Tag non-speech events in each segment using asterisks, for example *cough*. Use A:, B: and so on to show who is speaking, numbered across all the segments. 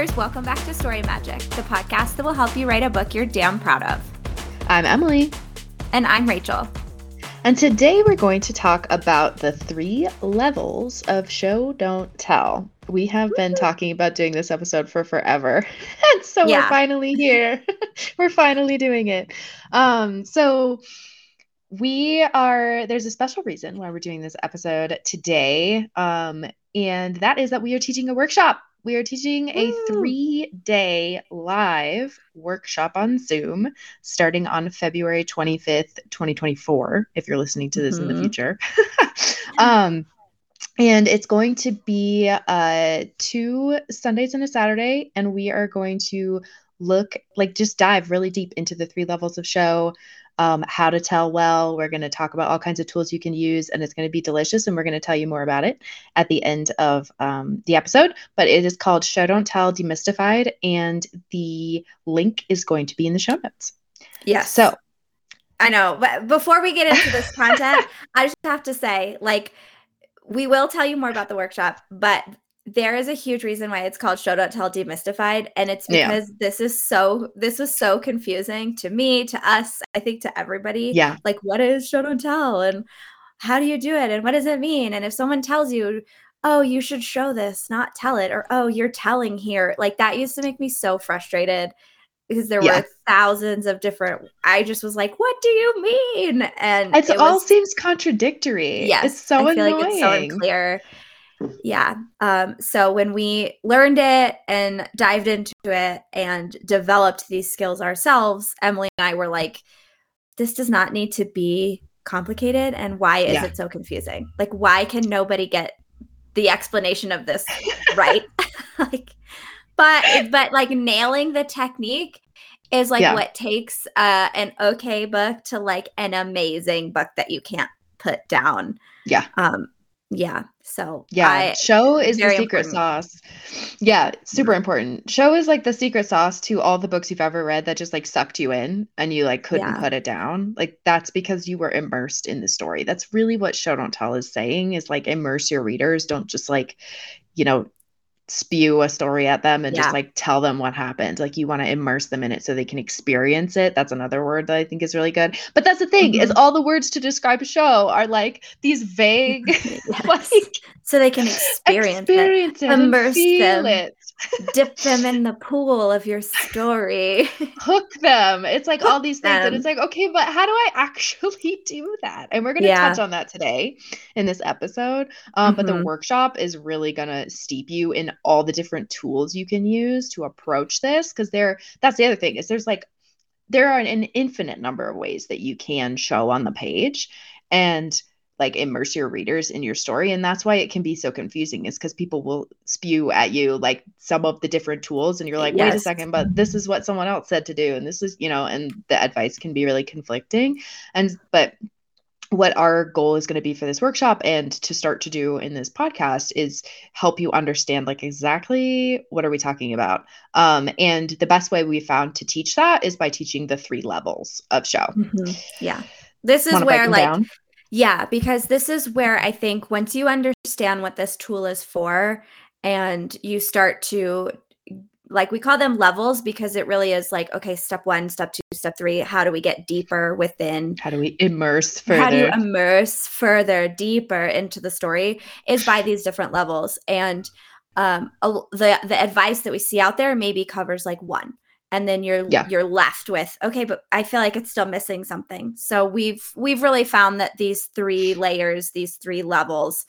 A: readers, welcome back to Story Magic, the podcast that will help you write a book you're damn proud of.
B: I'm Emily.
A: And I'm Rachel.
B: And today we're going to talk about the three levels of show, don't tell. We have been talking about doing this episode for forever. *laughs* and so yeah. we're finally here. *laughs* we're finally doing it. Um, so we are there's a special reason why we're doing this episode today. Um, and that is that we are teaching a workshop we are teaching a three day live workshop on Zoom starting on February 25th, 2024, if you're listening to this mm-hmm. in the mm-hmm. future. *laughs* um, and it's going to be uh, two Sundays and a Saturday, and we are going to look like just dive really deep into the three levels of show um, how to tell well. We're going to talk about all kinds of tools you can use, and it's going to be delicious. And we're going to tell you more about it at the end of um, the episode. But it is called Show Don't Tell Demystified, and the link is going to be in the show notes.
A: Yes.
B: So
A: I know, but before we get into this content, *laughs* I just have to say, like, we will tell you more about the workshop, but there is a huge reason why it's called show don't tell demystified and it's because yeah. this is so this was so confusing to me to us i think to everybody.
B: Yeah.
A: Like what is show don't tell and how do you do it and what does it mean? And if someone tells you oh you should show this not tell it or oh you're telling here like that used to make me so frustrated because there yeah. were thousands of different i just was like what do you mean? And
B: it all seems contradictory.
A: Yes
B: it's so
A: I
B: annoying
A: like it's so unclear yeah. Um, so when we learned it and dived into it and developed these skills ourselves, Emily and I were like, this does not need to be complicated. And why is yeah. it so confusing? Like, why can nobody get the explanation of this right? *laughs* *laughs* like, but, but like nailing the technique is like yeah. what takes uh, an okay book to like an amazing book that you can't put down.
B: Yeah.
A: Um, yeah. So
B: yeah, I, show is the secret important. sauce. Yeah, super important. Show is like the secret sauce to all the books you've ever read that just like sucked you in and you like couldn't yeah. put it down. Like that's because you were immersed in the story. That's really what show don't tell is saying is like immerse your readers. Don't just like, you know, spew a story at them and yeah. just like tell them what happened. Like you want to immerse them in it so they can experience it. That's another word that I think is really good. But that's the thing mm-hmm. is all the words to describe a show are like these vague *laughs* yes. *laughs* like
A: so they can experience, experience it, it immerse them, it. *laughs* dip them in the pool of your story, *laughs*
B: hook them. It's like hook all these things, them. and it's like, okay, but how do I *laughs* actually do that? And we're going to yeah. touch on that today in this episode. Um, mm-hmm. But the mm-hmm. workshop is really going to steep you in all the different tools you can use to approach this, because there. That's the other thing is there's like there are an infinite number of ways that you can show on the page, and like immerse your readers in your story and that's why it can be so confusing is because people will spew at you like some of the different tools and you're like yes. wait a second but this is what someone else said to do and this is you know and the advice can be really conflicting and but what our goal is going to be for this workshop and to start to do in this podcast is help you understand like exactly what are we talking about um, and the best way we found to teach that is by teaching the three levels of show
A: mm-hmm. yeah this is where like down? Yeah, because this is where I think once you understand what this tool is for and you start to like we call them levels because it really is like okay step one step two step three how do we get deeper within
B: how do we immerse further how
A: do you immerse further deeper into the story is by these different levels. And um the the advice that we see out there maybe covers like one and then you're yeah. you're left with okay but i feel like it's still missing something so we've we've really found that these three layers these three levels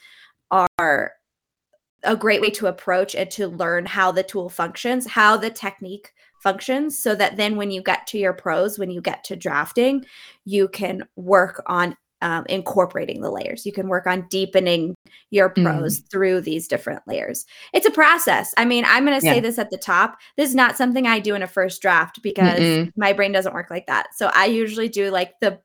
A: are a great way to approach and to learn how the tool functions how the technique functions so that then when you get to your prose when you get to drafting you can work on um, incorporating the layers. You can work on deepening your prose mm. through these different layers. It's a process. I mean, I'm going to say yeah. this at the top. This is not something I do in a first draft because Mm-mm. my brain doesn't work like that. So I usually do like the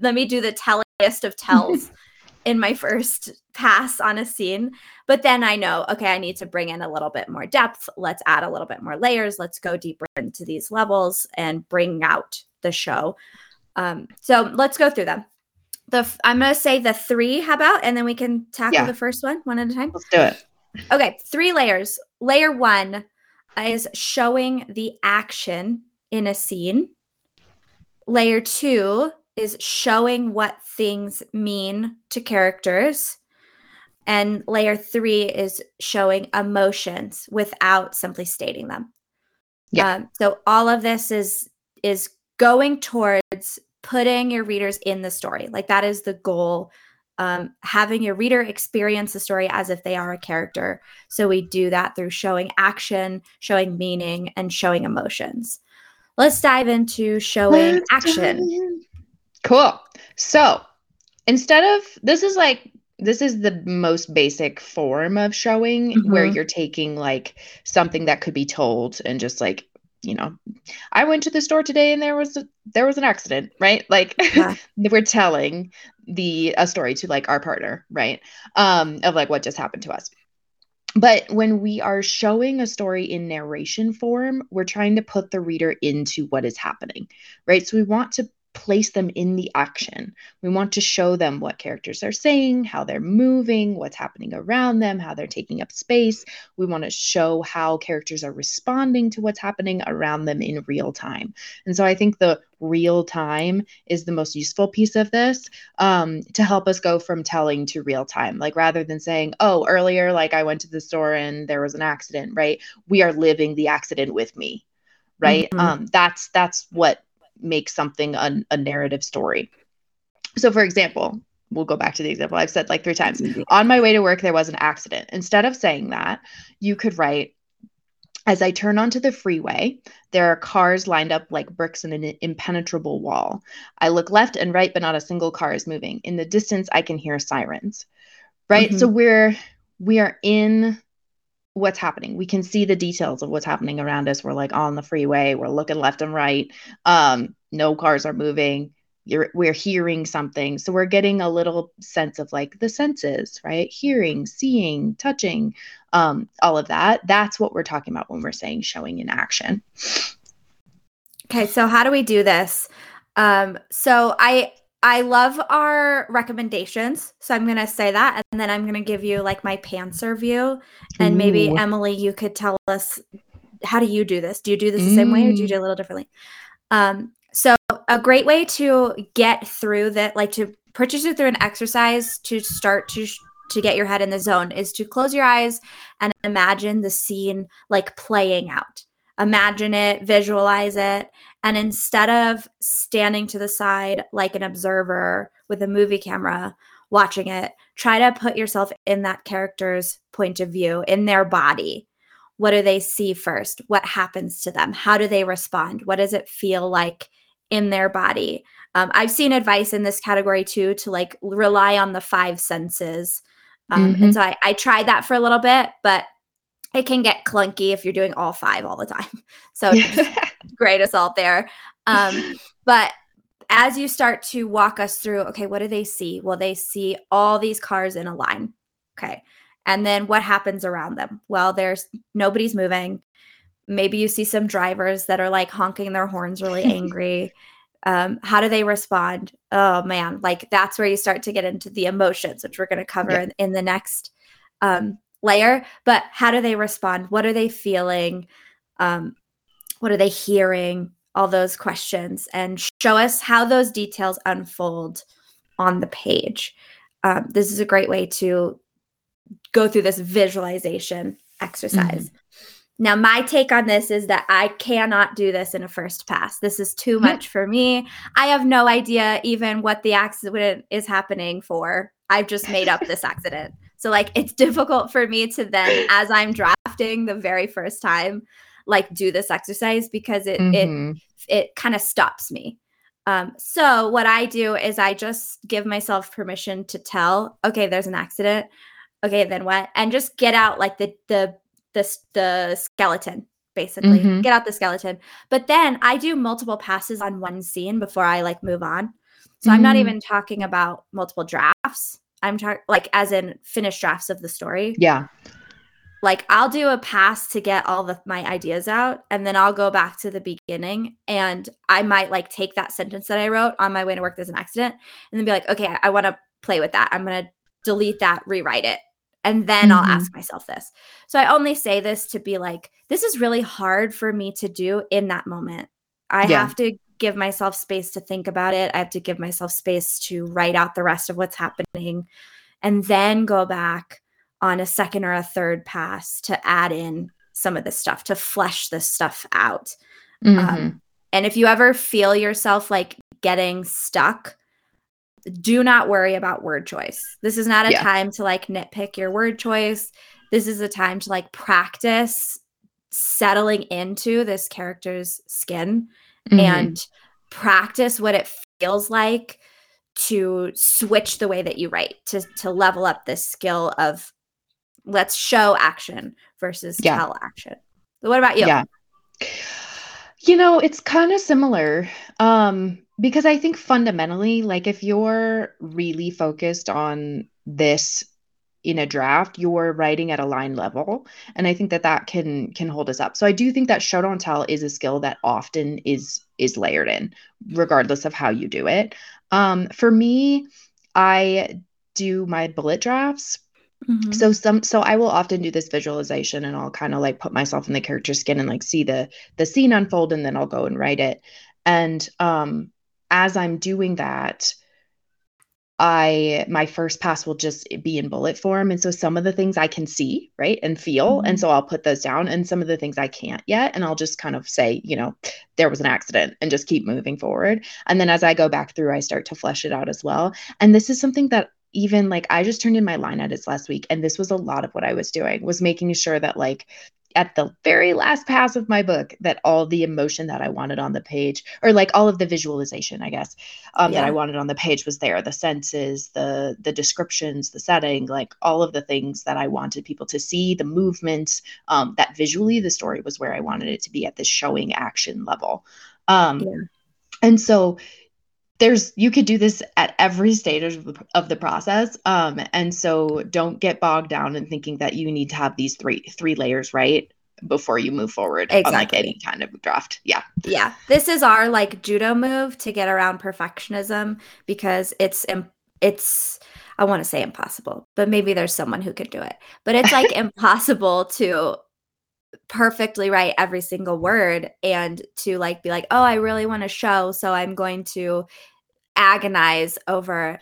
A: let me do the telliest of tells *laughs* in my first pass on a scene. But then I know, okay, I need to bring in a little bit more depth. Let's add a little bit more layers. Let's go deeper into these levels and bring out the show. Um, so let's go through them the I'm gonna say the three. How about and then we can tackle yeah. the first one one at a time.
B: Let's do it.
A: Okay, three layers. Layer one is showing the action in a scene. Layer two is showing what things mean to characters. And layer three is showing emotions without simply stating them. Yeah. Um, so all of this is is going towards putting your readers in the story. Like that is the goal. Um, having your reader experience the story as if they are a character. So we do that through showing action, showing meaning, and showing emotions. Let's dive into showing Let's action.
B: Cool. So instead of this is like this is the most basic form of showing mm-hmm. where you're taking like something that could be told and just like you know i went to the store today and there was a, there was an accident right? Like yeah. *laughs* we're telling the a story to like our partner right? Um of like what just happened to us. But when we are showing a story in narration form we're trying to put the reader into what is happening right? So we want to place them in the action. We want to show them what characters are saying, how they're moving, what's happening around them, how they're taking up space. We want to show how characters are responding to what's happening around them in real time. And so I think the real time is the most useful piece of this um, to help us go from telling to real time. Like rather than saying, oh, earlier, like I went to the store and there was an accident, right? We are living the accident with me right mm-hmm. um that's that's what make something a, a narrative story. So, for example, we'll go back to the example I've said like three times. Mm-hmm. On my way to work, there was an accident. Instead of saying that, you could write, as I turn onto the freeway, there are cars lined up like bricks in an impenetrable wall. I look left and right, but not a single car is moving. In the distance, I can hear sirens. Right. Mm-hmm. So we're we are in what's happening. We can see the details of what's happening around us. We're like on the freeway, we're looking left and right. Um, no cars are moving. You're, we're hearing something. So we're getting a little sense of like the senses, right? Hearing, seeing, touching, um, all of that. That's what we're talking about when we're saying showing in action.
A: Okay, so how do we do this? Um, so I I love our recommendations. So I'm going to say that. And then I'm going to give you like my pantser view. And Ooh. maybe, Emily, you could tell us how do you do this? Do you do this the mm. same way or do you do it a little differently? Um, so, a great way to get through that, like to purchase it through an exercise to start to Sh- to get your head in the zone is to close your eyes and imagine the scene like playing out imagine it, visualize it. And instead of standing to the side like an observer with a movie camera watching it, try to put yourself in that character's point of view, in their body. What do they see first? What happens to them? How do they respond? What does it feel like in their body? Um, I've seen advice in this category too to like rely on the five senses. Um, mm-hmm. And so I, I tried that for a little bit, but it can get clunky if you're doing all five all the time. *laughs* So great assault there. Um, *laughs* but as you start to walk us through, okay, what do they see? Well, they see all these cars in a line. Okay. And then what happens around them? Well, there's nobody's moving. Maybe you see some drivers that are like honking their horns really *laughs* angry. Um, how do they respond? Oh man, like that's where you start to get into the emotions, which we're going to cover yeah. in, in the next um, layer, but how do they respond? What are they feeling? Um, what are they hearing? All those questions and show us how those details unfold on the page. Um, this is a great way to go through this visualization exercise. Mm-hmm. Now, my take on this is that I cannot do this in a first pass. This is too much for me. I have no idea even what the accident is happening for. I've just made up this accident. So like it's *laughs* difficult for me to then *clears throat* as I'm drafting the very first time like do this exercise because it mm-hmm. it it kind of stops me. Um, so what I do is I just give myself permission to tell, okay, there's an accident. Okay, then what? And just get out like the the the the skeleton basically. Mm-hmm. Get out the skeleton. But then I do multiple passes on one scene before I like move on. So mm-hmm. I'm not mm-hmm. even talking about multiple drafts. I'm talking like as in finished drafts of the story.
B: Yeah.
A: Like I'll do a pass to get all the my ideas out and then I'll go back to the beginning and I might like take that sentence that I wrote on my way to work there's an accident and then be like, okay, I, I want to play with that. I'm going to delete that, rewrite it. And then mm-hmm. I'll ask myself this. So I only say this to be like, this is really hard for me to do in that moment. I yeah. have to give myself space to think about it. I have to give myself space to write out the rest of what's happening and then go back on a second or a third pass to add in some of this stuff, to flesh this stuff out. Mm-hmm. Um, and if you ever feel yourself like getting stuck, do not worry about word choice. This is not a yeah. time to like nitpick your word choice. This is a time to like practice settling into this character's skin mm-hmm. and practice what it feels like to switch the way that you write to to level up this skill of let's show action versus yeah. tell action. So what about you?
B: Yeah. You know, it's kind of similar. Um because I think fundamentally like if you're really focused on this in a draft you're writing at a line level and i think that that can can hold us up so i do think that show don't tell is a skill that often is is layered in regardless of how you do it um for me i do my bullet drafts Mm-hmm. So some so I will often do this visualization and I'll kind of like put myself in the character skin and like see the the scene unfold and then I'll go and write it. And um as I'm doing that, I my first pass will just be in bullet form and so some of the things I can see, right? And feel mm-hmm. and so I'll put those down and some of the things I can't yet and I'll just kind of say, you know, there was an accident and just keep moving forward. And then as I go back through I start to flesh it out as well. And this is something that even like I just turned in my line edits last week and this was a lot of what I was doing was making sure that like at the very last pass of my book that all the emotion that I wanted on the page or like all of the visualization I guess um, yeah. that I wanted on the page was there the senses the the descriptions the setting like all of the things that I wanted people to see the movements um, that visually the story was where I wanted it to be at the showing action level um, yeah. and so there's you could do this at every stage of the, of the process um, and so don't get bogged down in thinking that you need to have these three three layers right before you move forward exactly. on like any kind of draft. Yeah.
A: Yeah. This is our like judo move to get around perfectionism because it's it's i want to say impossible but maybe there's someone who could do it. But it's like *laughs* impossible to perfectly write every single word and to like be like oh i really want to show so i'm going to agonize over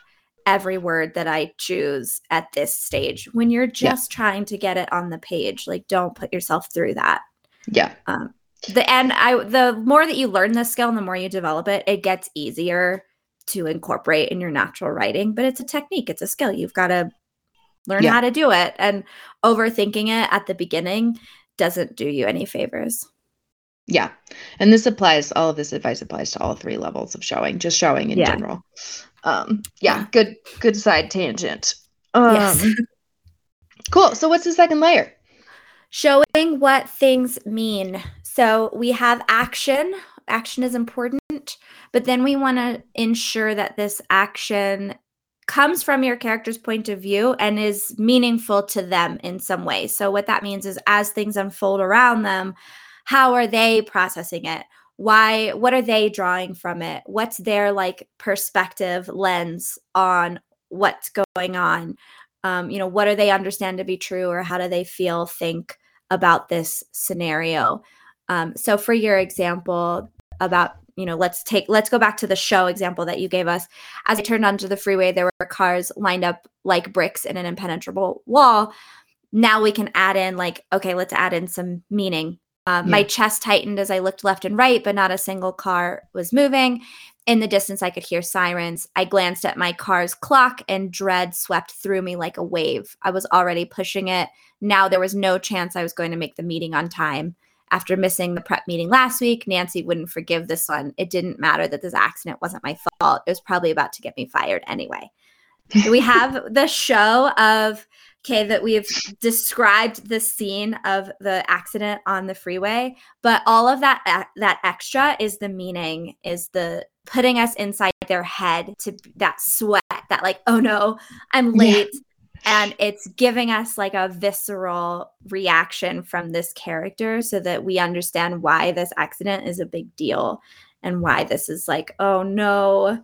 A: every word that I choose at this stage when you're just yeah. trying to get it on the page. Like, don't put yourself through that.
B: Yeah. Um,
A: the and I the more that you learn this skill and the more you develop it, it gets easier to incorporate in your natural writing. But it's a technique, it's a skill. You've got to learn yeah. how to do it. And overthinking it at the beginning doesn't do you any favors.
B: Yeah. And this applies, all of this advice applies to all three levels of showing, just showing in yeah. general. Um, yeah, good, good side tangent. Um, yes. *laughs* cool. So what's the second layer?
A: Showing what things mean. So we have action. Action is important, but then we want to ensure that this action comes from your character's point of view and is meaningful to them in some way. So what that means is as things unfold around them, how are they processing it? Why what are they drawing from it? What's their like perspective lens on what's going on? Um, you know what do they understand to be true or how do they feel think about this scenario? Um, so for your example about you know let's take let's go back to the show example that you gave us as i turned onto the freeway there were cars lined up like bricks in an impenetrable wall now we can add in like okay let's add in some meaning uh, yeah. My chest tightened as I looked left and right, but not a single car was moving. In the distance, I could hear sirens. I glanced at my car's clock, and dread swept through me like a wave. I was already pushing it. Now there was no chance I was going to make the meeting on time. After missing the prep meeting last week, Nancy wouldn't forgive this one. It didn't matter that this accident wasn't my fault. It was probably about to get me fired anyway. we have *laughs* the show of okay that we've described the scene of the accident on the freeway but all of that uh, that extra is the meaning is the putting us inside their head to that sweat that like oh no i'm late yeah. And it's giving us like a visceral reaction from this character so that we understand why this accident is a big deal and why this is like oh no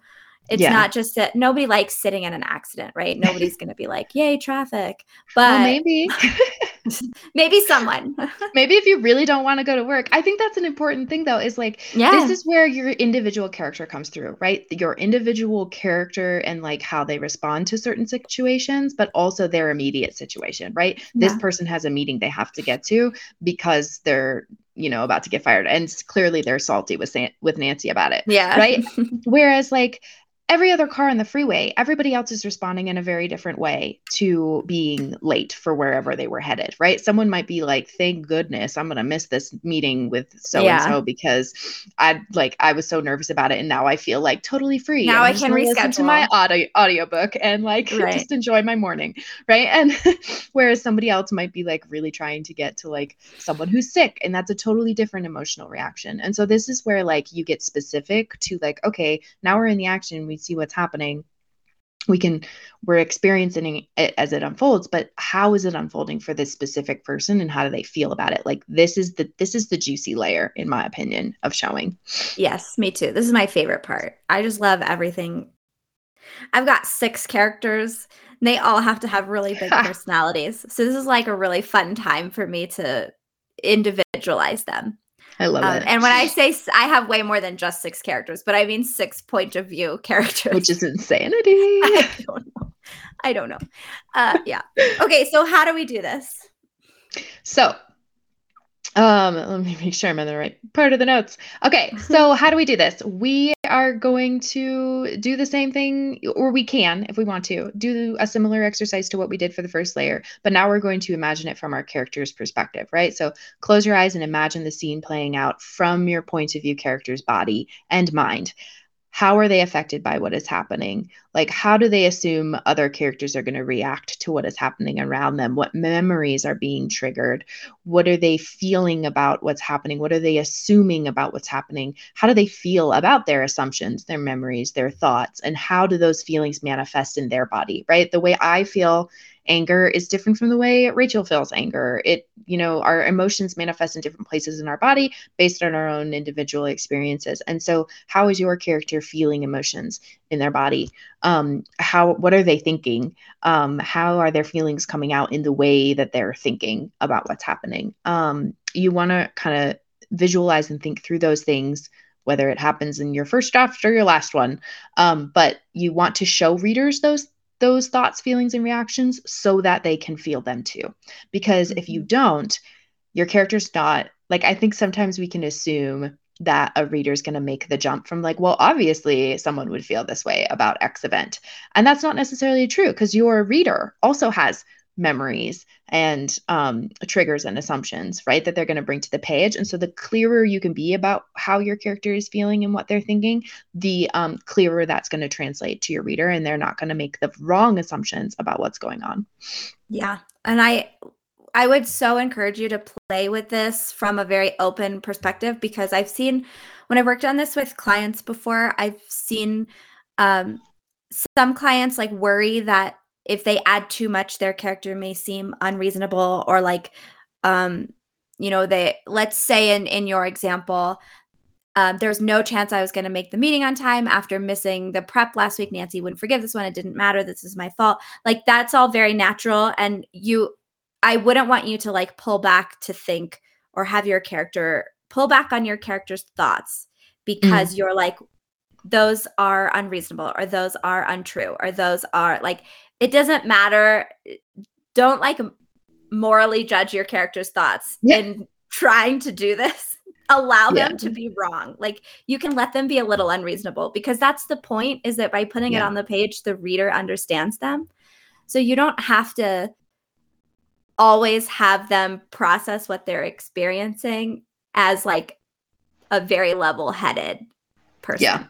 A: It's yeah. not just that nobody likes sitting in an accident, right? *laughs* Nobody's going to be like, "Yay, traffic!" But well,
B: maybe, *laughs* *laughs*
A: maybe someone. *laughs*
B: maybe if you really don't want to go to work, I think that's an important thing, though. Is like, yeah. this is where your individual character comes through, right? Your individual character and like how they respond to certain situations, but also their immediate situation, right? Yeah. This person has a meeting they have to get to because they're you know about to get fired and clearly they're salty with with Nancy about it
A: yeah
B: right *laughs* whereas like every other car on the freeway, everybody else is responding in a very different way to being late for wherever they were headed, right? Someone might be like, "Thank goodness, I'm going to miss this meeting with so and so because I like I was so nervous about it and now I feel like totally free.
A: Now I can reschedule
B: to my audio audiobook and like *laughs* right. just enjoy my morning, right? And *laughs* whereas somebody else might be like really trying to get to like someone who's sick and that's a totally different emotional reaction. And so this is where like you get specific to like, okay, now we're in the action, we see what's happening we can we're experiencing it as it unfolds but how is it unfolding for this specific person and how do they feel about it? Like this is the this is the juicy layer in my opinion of showing.
A: Yes me too. This is my favorite part. I just love everything. I've got six characters. They all have to have really big *laughs* personalities. So this is like a really fun time for me to individualize them
B: I love um, it.
A: And when I say I have way more than just six characters, but I mean six point of view *laughs* characters,
B: which is insanity. *laughs*
A: I don't know. I don't know. Uh, yeah. Okay. So how do we do this?
B: So um, let me make sure I'm in the right part of the notes. Okay, so how do we do this? We are going to do the same thing, or we can, if we want to, do a similar exercise to what we did for the first layer, but now we're going to imagine it from our character's perspective, right? So close your eyes and imagine the scene playing out from your point of view character's body and mind how are they affected by what is happening? Like how do they assume other characters are going to react to what is happening around them? What memories are being triggered? What are they feeling about what's happening? What are they assuming about what's happening? How do they feel about their assumptions their memories their thoughts? And how do those feelings manifest in their body right? The way i feel anger is different from the way Rachel feels anger. It, you know, our emotions manifest in different places in our body based on our own individual experiences. And so, how is your character feeling emotions in their body? Um, how, what are they thinking? Um, how are their feelings coming out in the way that they're thinking about what's happening? Um, you want to kind of visualize and think through those things whether it happens in your first draft or your last one. Um, but you want to show readers those those thoughts, feelings, and reactions so that they can feel them too. Because if you mm-hmm. don't, your character's not like, I think sometimes we can assume that a reader's going to make the jump from like, well, obviously someone would feel this way about X event. And that's not necessarily true because your reader also has memories and um, triggers and assumptions, right? That they're going to bring to the page. And so the clearer you can be about how your character is feeling and what they're thinking, the um, clearer that's going to translate to your reader. And they're not going to make the wrong assumptions about what's going on.
A: Yeah. And I, I would so encourage you to play with this from a very open perspective because I've seen when I've worked on this with clients before, I've seen um, some clients like worry that if they add too much their character may seem unreasonable or like um you know they let's say in in your example um, there's no chance I was going to make the meeting on time after missing the prep last week. Nancy wouldn't forgive this one. It didn't matter. This is my fault. Like that's all very natural. And you, I wouldn't want you to like pull back to think or have your character pull back on your character's thoughts because mm. you're like, those are unreasonable or those are untrue or those are like it doesn't matter. Don't like morally judge your character's thoughts yeah. in trying to do this. *laughs* Allow yeah. them to be wrong. Like you can let them be a little unreasonable because that's the point is that by putting yeah. it on the page, the reader understands them. So you don't have to always have them process what they're experiencing as like a very level headed person. Yeah.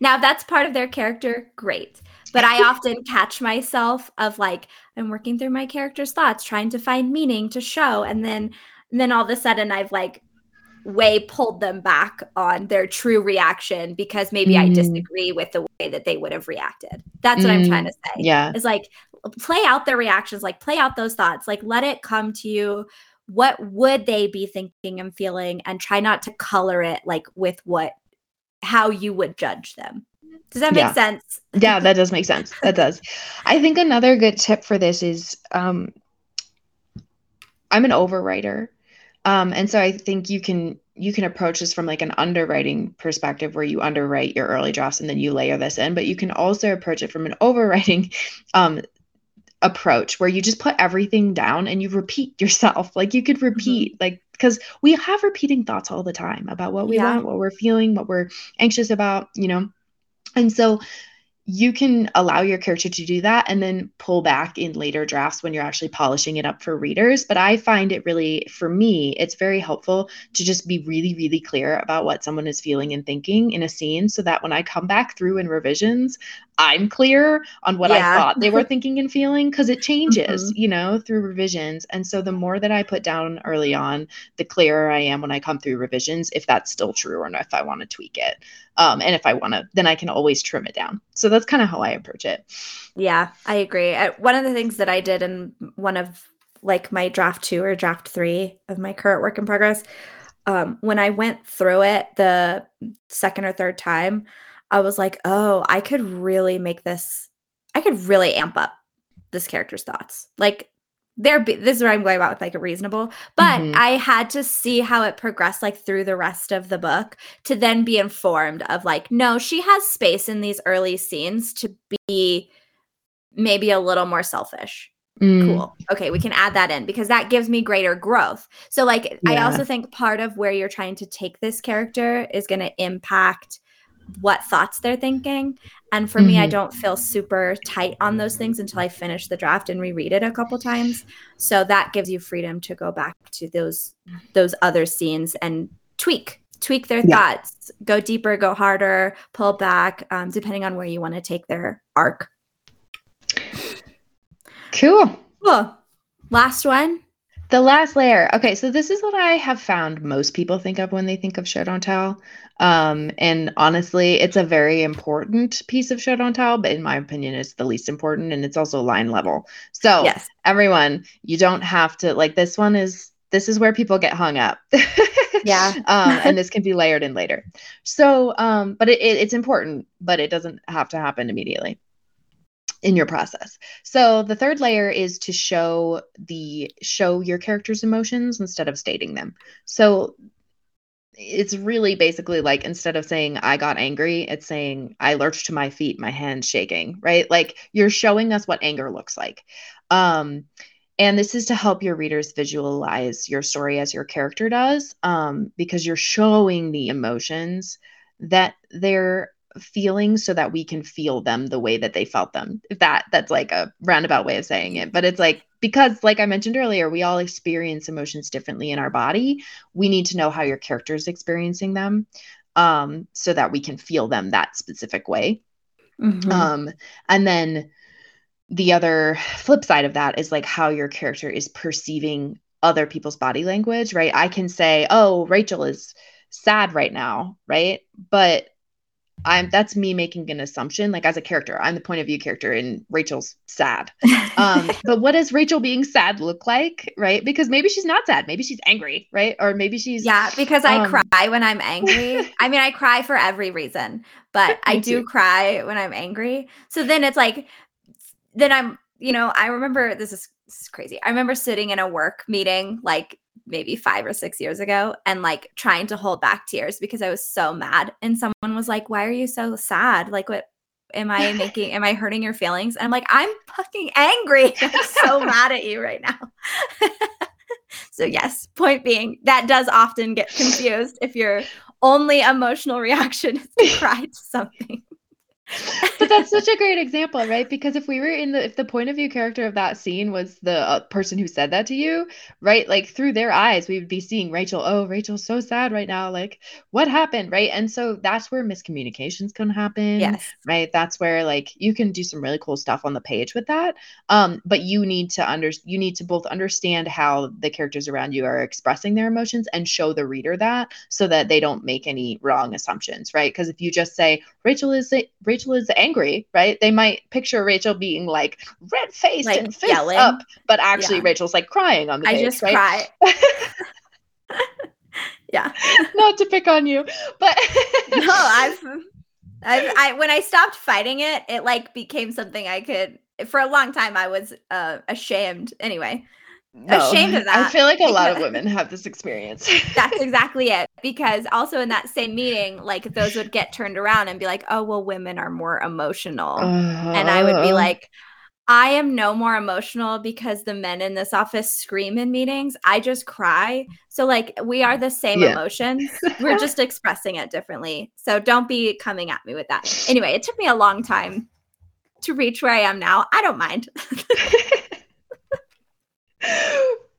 A: Now, that's part of their character, great. But I *laughs* often catch myself of like I'm working through my character's thoughts, trying to find meaning to show, and then and then all of a sudden I've like way pulled them back on their true reaction because maybe mm. I disagree with the way that they would have reacted. That's mm. what I'm trying to say.
B: Yeah.
A: It's like play out their reactions, like play out those thoughts, like let it come to you. What would they be thinking and feeling? And try not to color it like with what how you would judge them. Does that make yeah. sense?
B: yeah, that does make sense. That does. I think another good tip for this is um, I'm an overwriter. Um, and so I think you can you can approach this from like an underwriting perspective where you underwrite your early drafts and then you layer this in, but you can also approach it from an *laughs* overwriting um, approach where you just put everything down and you repeat yourself. *laughs* Like you could mm-hmm. repeat, mm-hmm. like because we have repeating thoughts all the time about what we yeah. want, what we're feeling, what we're anxious about, you know. And so you can allow your character to do that and then pull back in later drafts when you're actually polishing it up for readers. But I find it really, for me, it's very helpful to just be really, really clear about what someone is feeling and thinking in a scene so that when I come back through in revisions, I'm clear on what yeah. I thought they were thinking and feeling because it changes, mm-hmm. you know, through revisions. And so the more that I put down early on, the clearer I am when I come through revisions, if that's still true or not, if I want to tweak it. Um, and if I want to, then I can always trim it down. So that's kind of how I approach it.
A: Yeah, I agree. I, one of the things that I did in one of like my draft two or draft three of my current work in progress, um, when I went through it the second or third time, I was like, oh, I could really make this, I could really amp up this character's thoughts. Like, there this is where I'm going about with like a reasonable, but mm-hmm. I had to see how it progressed like through the rest of the book to then be informed of like, no, she has space in these early scenes to be maybe a little more selfish. Mm. Cool. Okay, we can add that in because that gives me greater growth. So, like, yeah. I also think part of where you're trying to take this character is going to impact what thoughts they're thinking. And for mm-hmm. me, I mm-hmm. don't feel super tight on those things until I finish the draft and reread it a couple times. So that gives you freedom to go back to those those other scenes and tweak tweak their yeah. thoughts, go deeper, go harder, pull back, um, depending on where you want to take their arc.
B: Cool.
A: Cool. Last one.
B: The last layer. Okay, so this is what I have found most people think of when they think of show don't tell. Um, and honestly, it's a very important piece of show don't tell, but in my opinion, it's the least important and it's also line level. So yes. everyone, you don't have to like this one is this is where people get hung up. *laughs*
A: yeah.
B: um, and *laughs* this can be layered in later. So um, but it, it, it's important, but it doesn't have to happen immediately in your process. So the third layer is to show the show your character's emotions instead of stating them. So it's really basically like instead of saying I got angry, it's saying I lurched to my feet, my hands shaking, right? Like you're showing us what anger looks like. Um and this is to help your readers visualize your story as your character does um, because you're showing the emotions that they're feelings so that we can feel them the way that they felt them. If that that's like a roundabout way of saying it but it's like because like i mentioned earlier we all experience emotions differently in our body. We need to know how your character is experiencing them um, so that we can feel them that specific way. Mm-hmm. um, and then the other flip side of that is like how your character is perceiving other people's body language right? I can say oh rachel is sad right now right? But I'm that's me making an assumption, like as a character. I'm the point of view character, and Rachel's sad. *laughs* Um, but what does Rachel being sad look like, right? Because maybe she's not sad, maybe she's angry, right? Or maybe she's
A: yeah. Because I um, cry when I'm angry. I mean, I cry for every reason, but *laughs* I do too. cry when I'm angry. So then it's like, then I'm, you know, I remember this is, this is crazy. I remember sitting in a work meeting, like maybe five or six years ago and like trying to hold back tears because I was so mad. And someone was like, Why are you so sad? Like, what am I *laughs* making? Am I hurting your feelings? And I'm like, I'm fucking angry. *laughs* I'm so *laughs* mad at you right now. so, yes, point being, that does often get confused if your only emotional reaction is to cry to something
B: but that's such a great example, right? Because if we were in the if the point of view character of that scene was the uh, person who said that to you, right? Like through their eyes, we would be seeing Rachel. Oh, Rachel's so sad right now. Like, what happened, right? And so that's where miscommunications can happen.
A: Yes.
B: Right. That's where like you can do some really cool stuff on the page with that. Um, but you need to under you need to both understand how the characters around you are expressing their emotions and show the reader that so that they don't make any wrong assumptions, right? Because if you just say Rachel is Rachel is angry, right? They might picture Rachel being like red faced like and fists yelling. up, but actually yeah. Rachel's like crying on the I page. I just right?
A: cry. *laughs* *laughs* yeah.
B: Not to pick on you, but *laughs*
A: no, I've I've I when I stopped fighting it, it like became something I could. For a long time, I was uh, ashamed. Anyway, no, ashamed of *laughs* that.
B: I feel like a lot of women have this experience. *laughs*
A: that's exactly it. Because also in that same meeting, like those would get turned around and be like, "Oh, well, women are more emotional," uh, and I would be like, I am no more emotional because the men in this office scream in meetings. I just cry. So, like, we are the same yeah. emotions. *laughs* We're just expressing it differently. So, don't be coming at me with that. Anyway, it took me a long time to reach where I am now. I don't mind.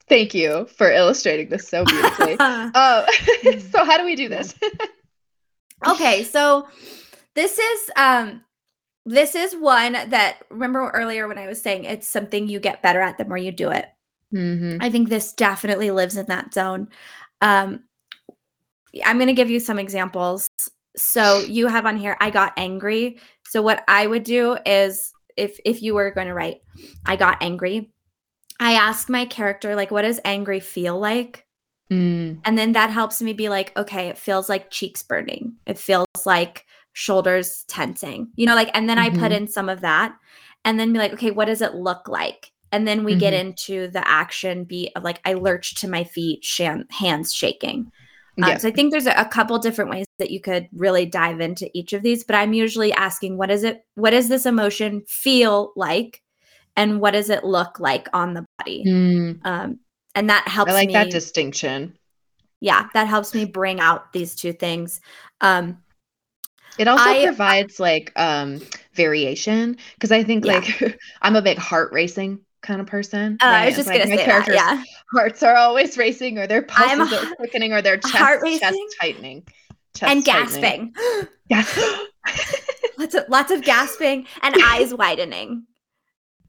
B: Thank you for illustrating this so beautifully. uh, *laughs* *laughs* so, how do we do this?
A: okay, so this is um this is one that remember earlier when I was saying it's something you get better at the more you do it. Mm-hmm. I think this definitely lives in that zone. Um, I'm going to give you some examples. So you have on here, I got angry. So what I would do is if if you were going to write, I got angry. I ask my character like, what does angry feel like? Mm. And then that helps me be like, okay, it feels like cheeks burning. It feels like shoulders tensing, you know, like, and then mm-hmm. I put mm-hmm. in some of that and then be like, okay, what does it look like? And then we mm-hmm. get into the action beat of like, I lurch to my feet, sh- hands shaking. Um, yeah. So I think there's a, a, couple different ways that you could really dive into each of these, but I'm usually asking, what is it? What does this emotion feel like? And what does it look like on the body? Mm. Um, and that helps I
B: like
A: me,
B: that distinction.
A: Yeah, that helps me bring out these two things. Um,
B: it also I, provides like um variation because I think yeah. like *laughs* I'm a big heart racing kind of person.
A: Uh, right? I was just like, gonna say that, yeah.
B: Hearts are always racing, or their pulses are quickening, or their chest, chest tightening,
A: chest and gasping. *gasps* Yes, *laughs* lots of lots of gasping and *laughs* eyes widening.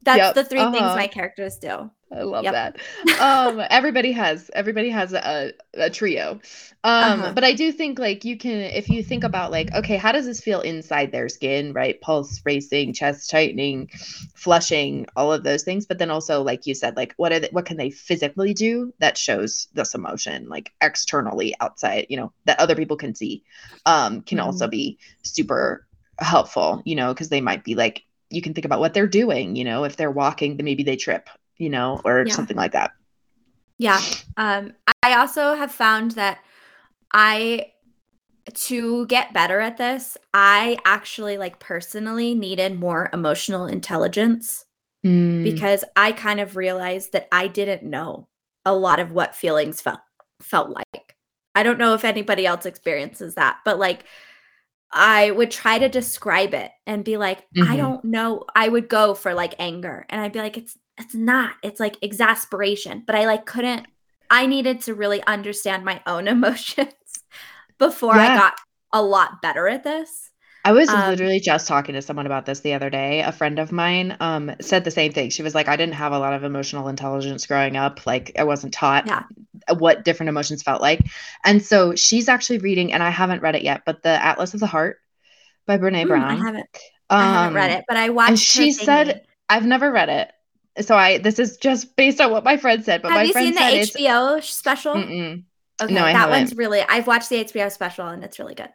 A: That's yep. the 3 uh-huh. things my characters do.
B: I love yep. that. Um, everybody has everybody has a, a trio. Um, uh-huh. but I do think like you can if you think about like, okay, how does this feel inside their skin, right? Pulse racing, chest tightening, flushing, all of those things. But then also, like you said, like what are they, what can they physically do that shows this emotion, like externally outside, you know, that other people can see, um, can mm-hmm. also be super helpful, you know, because they might be like you can think about what they're doing, you know, if they're walking, then maybe they trip, you know, or yeah. something like that.
A: Yeah. Um, I also have found that I, to get better at this, I actually like personally needed more emotional intelligence mm. because I kind of realized that I didn't know a lot of what feelings felt felt like. I don't know if anybody else experiences that, but like I would try to describe it and be like, mm-hmm. I don't know. I would go for like anger and I'd be like, it's it's not. It's like exasperation. But I like couldn't I needed to really understand my own *laughs* emotions before yeah. I got a lot better at this.
B: I was um, literally just talking to someone about this the other day. A friend of mine um, said the same thing. She was like, I didn't have a lot of emotional intelligence growing up. Like, I wasn't taught yeah. what different emotions felt like. And so she's actually reading, and I haven't read it yet, but The Atlas of the Heart by Brene Brown.
A: I haven't. Um, I haven't read it, but I watched. And
B: she said, I've never read it. So I this is just based on what my friend said. But
A: have
B: my
A: you
B: friend
A: seen the HBO special? Okay, no, I that haven't. one's really. I've watched the HBO special and it's really good.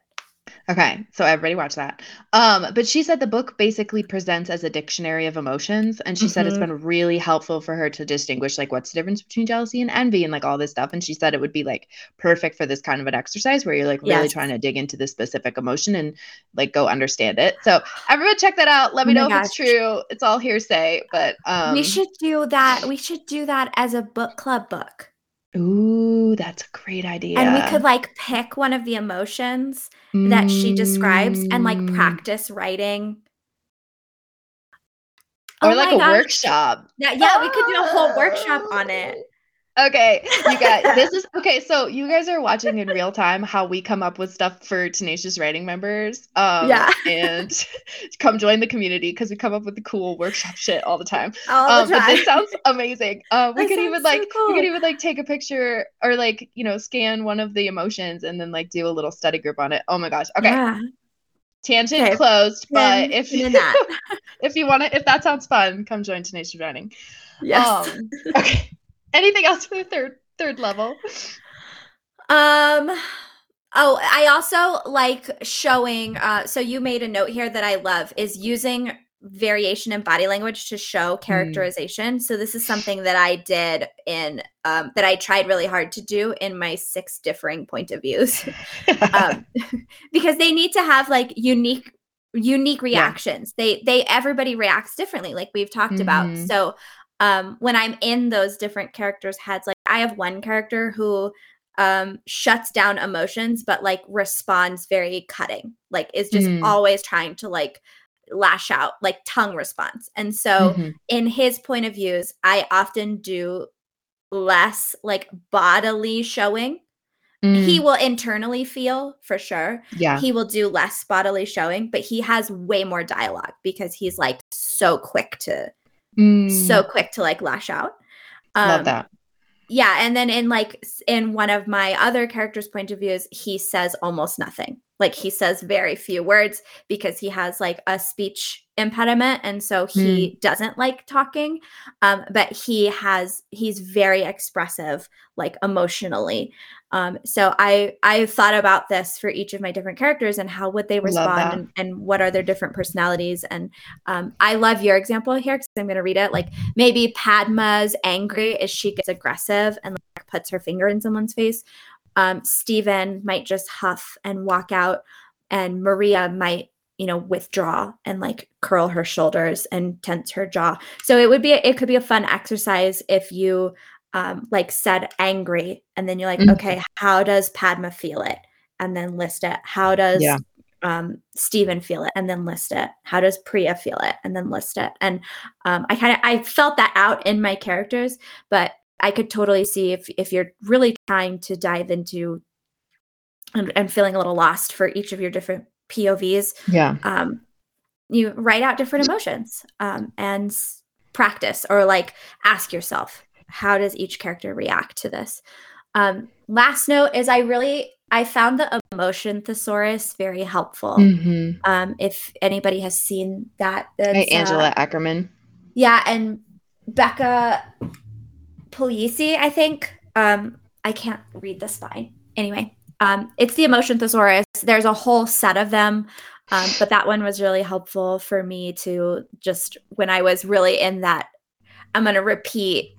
B: Okay, so everybody watch that. Um, but she said the book basically presents as a dictionary of emotions, and she mm-hmm. said it's mm-hmm. been really helpful for her to distinguish like what's the difference between jealousy and envy and like all this stuff. And she said it would be like perfect for this kind of an exercise where you're like really yes. trying to dig into the specific emotion and like go understand it. So everyone check that out. Let me oh know if it's true. It's all hearsay, but um
A: we should do that. We should do that as a book club book.
B: Ooh, that's a great idea.
A: And we could like pick one of the emotions mm. that she describes and like mm. practice writing.
B: Or oh like a gosh. workshop.
A: Yeah, yeah, we could do a whole workshop on it.
B: Okay, you guys, this is *laughs* okay. So you guys are watching in real time how we come up with stuff for tenacious writing members. Um, yeah, *laughs* and come join the community because we come up with the cool workshop shit all the time. All the um, time. But this *laughs* sounds amazing. Uh, we could even like cool. we could even like take a picture or like you know scan one of the emotions and then like do a little study group on it. Oh my gosh. Okay. Yeah. Tangent okay. closed, but if if you want to, if that sounds fun, come join Tenacious Writing. Yes. Um, okay anything else for the third third level?
A: Um Oh, I also like showing. Uh, so you made a note here that I love is using variation in body language to show mm. characterization. Mm. So this is something that I did in um, that I tried really hard to do in my six differing point of views, *laughs* um, *laughs* because they need to have like unique unique reactions. Yeah. They they everybody reacts differently, like we've talked mm-hmm. about. So um, when I'm in those different characters' heads, like I have one character who um shuts down emotions but like responds very cutting like is just mm. always trying to like lash out like tongue response and so mm-hmm. in his point of views i often do less like bodily showing mm. he will internally feel for sure
B: yeah
A: he will do less bodily showing but he has way more dialogue because he's like so quick to mm. so quick to like lash out.
B: Um, love that.
A: yeah and then in like in one of my other characters point of views he says almost nothing like he says very few words because he has like a speech impediment and so he mm. doesn't like talking um, but he has he's very expressive like emotionally. Um, so i i thought about this for each of my different characters and how would they respond and, and, what are their different personalities and um, i love your example here because i'm going to read it like maybe padma's angry as she gets aggressive and like, puts her finger in someone's face um, Stephen might just huff and walk out and maria might you know withdraw and like curl her shoulders and tense her jaw. So it would be it could be a fun exercise if you um like said angry and then you're like mm-hmm. okay how does padma feel it? and then list it. How does yeah. um Stephen feel it? and then list it. How does priya feel it? and then list it. And um i kind of i felt that out in my characters but i could totally see if if you're really trying to dive into and, and feeling a little lost for each of your different POVs.
B: Yeah.
A: Um, you write out different emotions um, and practice or like ask yourself, how does each character react to this? Um, last note is I really I found the emotion thesaurus very helpful. Mm-hmm. Um, if anybody has seen that,
B: Hey, Angela uh, Ackerman.
A: Yeah, and Becca Puglisi, I think. Um, I can't read the spine. Anyway, um, it's the emotion thesaurus. There's a whole set of them, um, but that one was really helpful for me to just when I was really in that. I'm going to repeat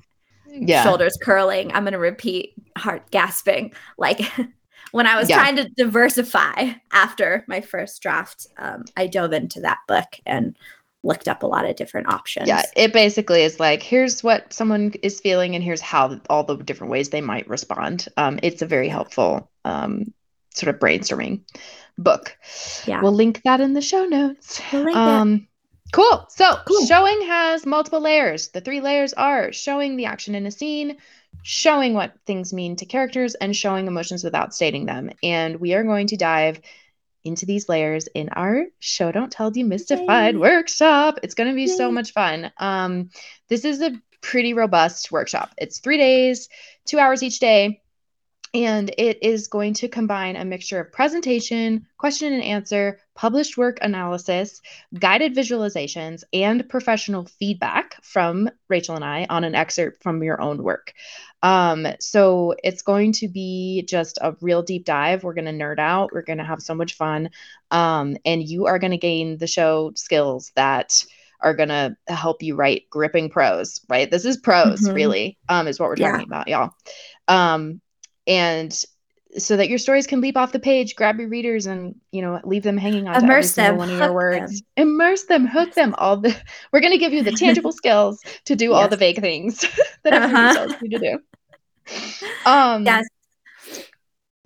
A: yeah. shoulders curling. I'm going to repeat heart gasping. Like *laughs* when I was yeah. trying to diversify after my first draft, um, I dove into that book and looked up a lot of different options.
B: Yeah, it basically is like here's what someone is feeling and here's how all the different ways they might respond. Um, it's a very helpful um, sort of brainstorming book.
A: Yeah,
B: we'll link that in the show notes. We'll um, cool. So cool. showing has multiple layers. The three layers are showing the action in a scene, showing what things mean to characters, and showing emotions without stating them. And we are going to dive into these layers in our show don't tell demystified Yay. workshop it's going to be Yay. so much fun um this is a pretty robust workshop it's three days two hours each day and it is going to combine a mixture of presentation question and answer published work analysis guided visualizations and professional feedback from rachel and i on an excerpt from your own work um, so it's going to be just a real deep dive. We're going to nerd out. We're going to have so much fun. Um, and you are going to gain the show skills that are going to help you write gripping prose, right? This is prose, mm-hmm. really, um, is what we're talking yeah. about, y'all. Um, and so that your stories can leap off the page, grab your readers and, you know, leave them hanging on Immerse them, one of your words. Them. Immerse them, hook them. All the *laughs* we're going to give you the *laughs* tangible skills to do yes. all the vague things *laughs* that uh-huh. tells you to do. Um, yes.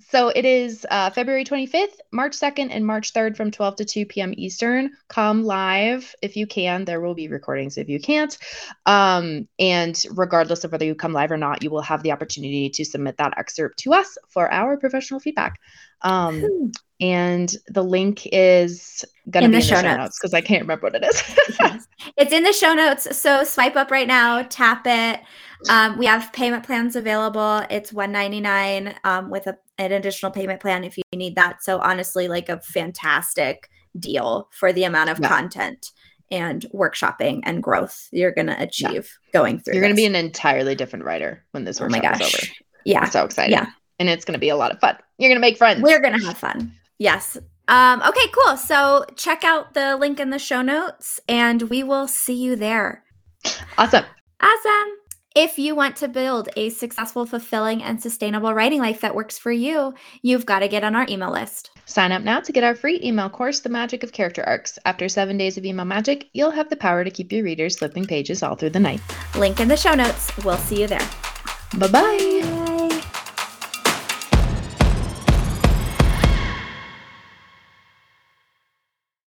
B: So it is uh, February 25th, March 2nd, and March 3rd from 12 to 2 p.m. Eastern. Come live if you can. There will be recordings if you can't. Um, and regardless of whether you come live or not, you will have the opportunity to submit that excerpt to us for our professional feedback. Um, and the link is gonna in be the in show the show notes because I can't remember what it is.
A: yes. It's in the show notes. So swipe up right now, tap it. Um, we have payment plans available. It's one ninety nine um, with a, an additional payment plan if you need that. So honestly, like a fantastic deal for the amount of yeah. content and workshopping and growth you're going to achieve yeah. going through.
B: You're going to be an entirely different writer when this workshop oh my gosh. is over.
A: Yeah,
B: I'm so excited.
A: Yeah,
B: and it's going to be a lot of fun. You're going to make friends.
A: We're going to have fun. Yes. Um, okay, cool. So check out the link in the show notes and we will see you there.
B: Awesome.
A: Awesome. If you want to build a successful, fulfilling, and sustainable writing life that works for you, you've got to get on our email list.
B: Sign up now to get our free email course, The Magic of Character Arcs. After seven days of email magic, you'll have the power to keep your readers flipping pages all through the night.
A: Link in the show notes. We'll see you there.
B: Bye bye.